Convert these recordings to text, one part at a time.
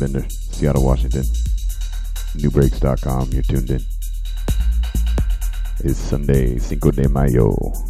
This Seattle, Washington. NuBreaks.com, you're tuned in. It's Sunday, Cinco de Mayo.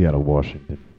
Seattle, Washington.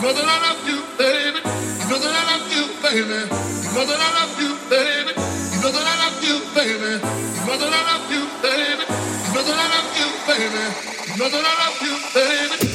You know that I love you, baby. You know that I love you, baby. You know that I love you, baby. You know that I love you, baby. You know that I love you, baby. You know that I love you, baby.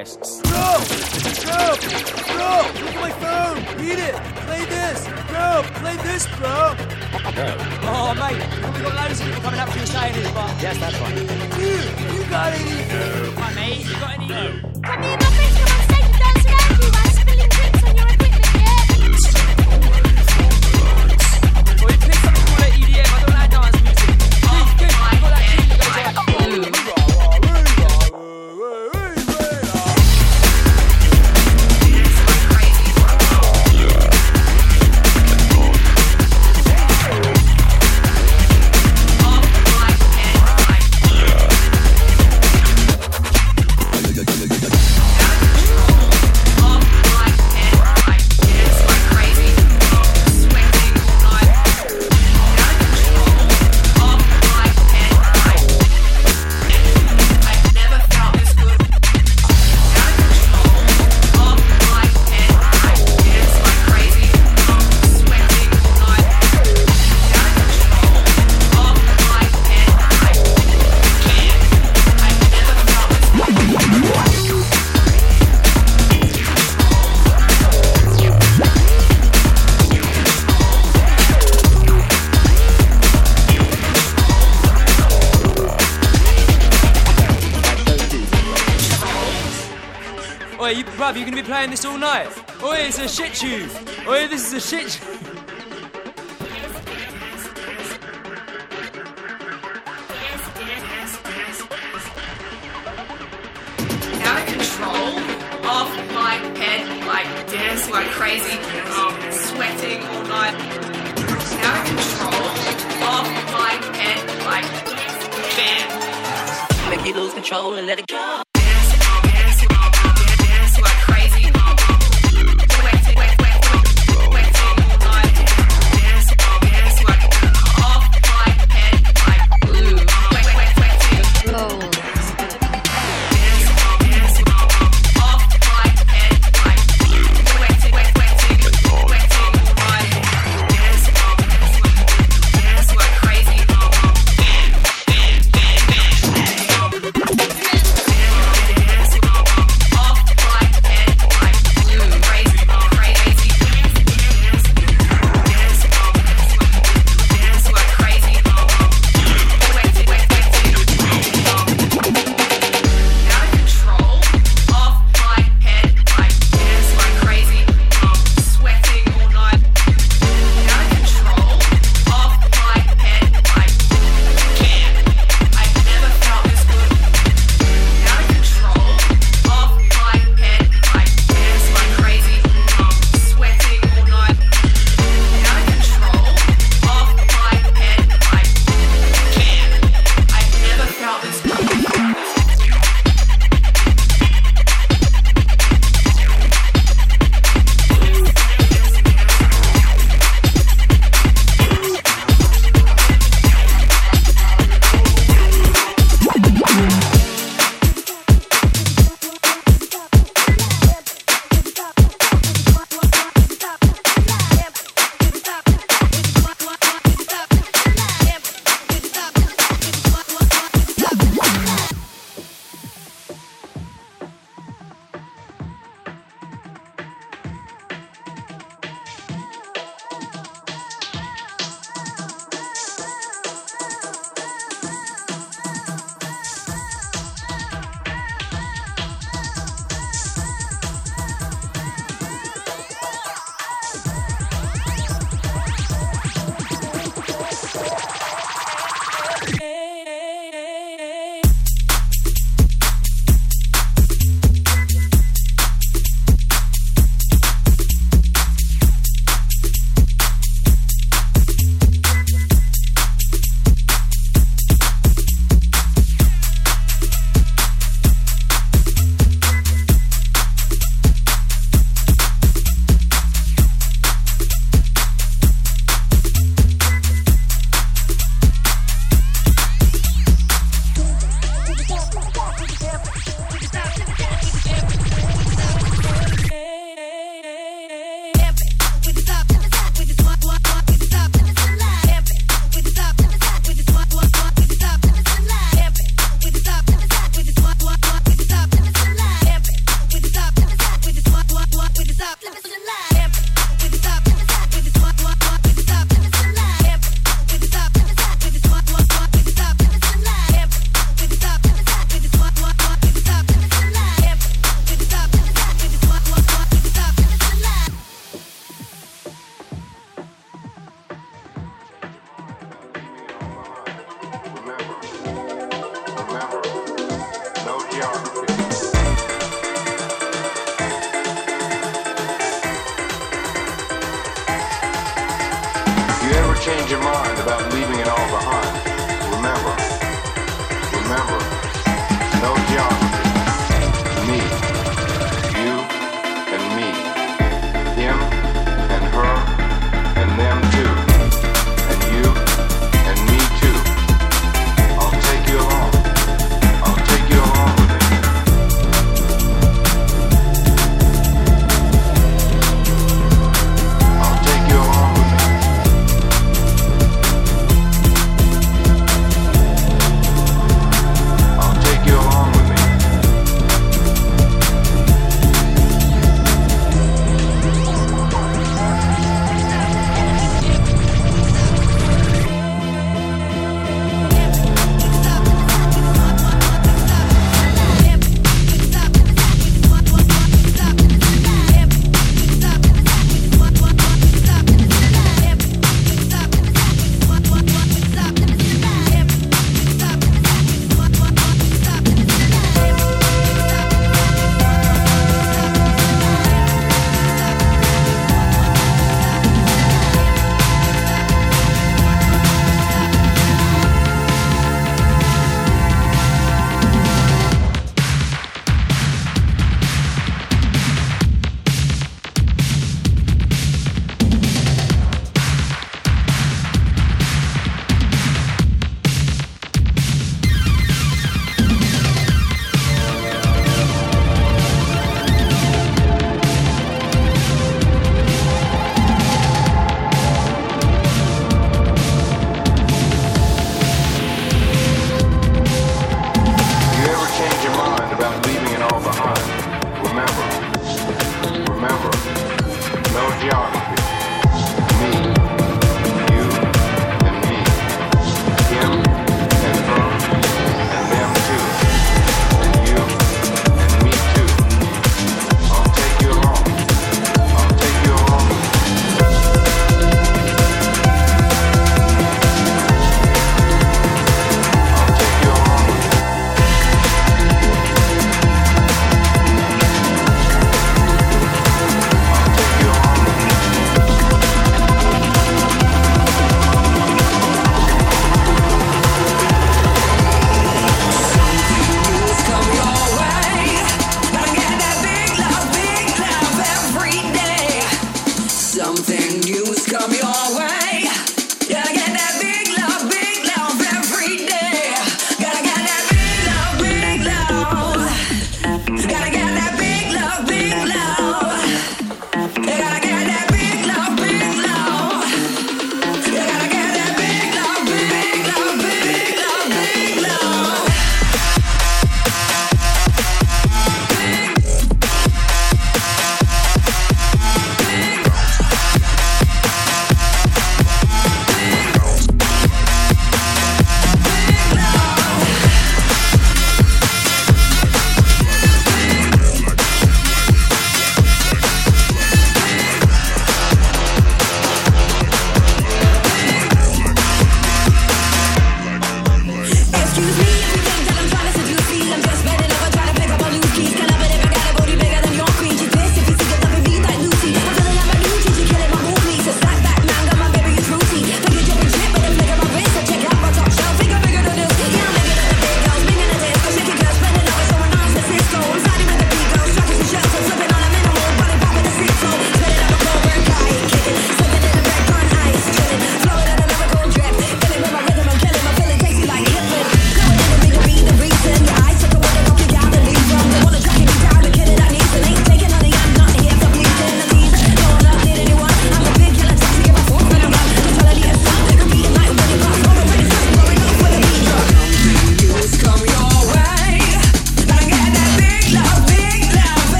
Requests. Bro! Bro! Bro! Look at my phone! Read it! Play this! Bro! Play this, bro! Oh, mate, we've got loads of people coming up to you saying this, but. Yes, that's right. Dude, you got any? Hi, mate, you got any? No. Come here, playing this all night? Oi, it's a shit tune. Oi, this is a shit